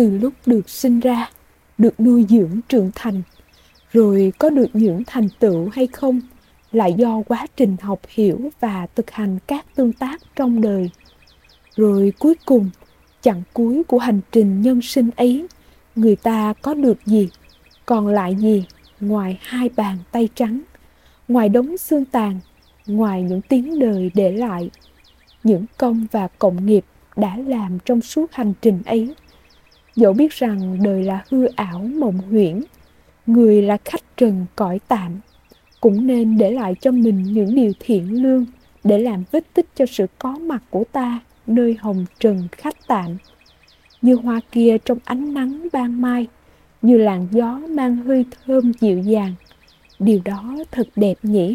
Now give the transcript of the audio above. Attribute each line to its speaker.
Speaker 1: từ lúc được sinh ra, được nuôi dưỡng trưởng thành. Rồi có được những thành tựu hay không là do quá trình học hiểu và thực hành các tương tác trong đời. Rồi cuối cùng, chặng cuối của hành trình nhân sinh ấy, người ta có được gì? Còn lại gì? Ngoài hai bàn tay trắng, ngoài đống xương tàn, ngoài những tiếng đời để lại, những công và cộng nghiệp đã làm trong suốt hành trình ấy dẫu biết rằng đời là hư ảo mộng huyễn, người là khách trần cõi tạm, cũng nên để lại cho mình những điều thiện lương để làm vết tích cho sự có mặt của ta nơi hồng trần khách tạm. Như hoa kia trong ánh nắng ban mai, như làn gió mang hơi thơm dịu dàng, điều đó thật đẹp nhỉ?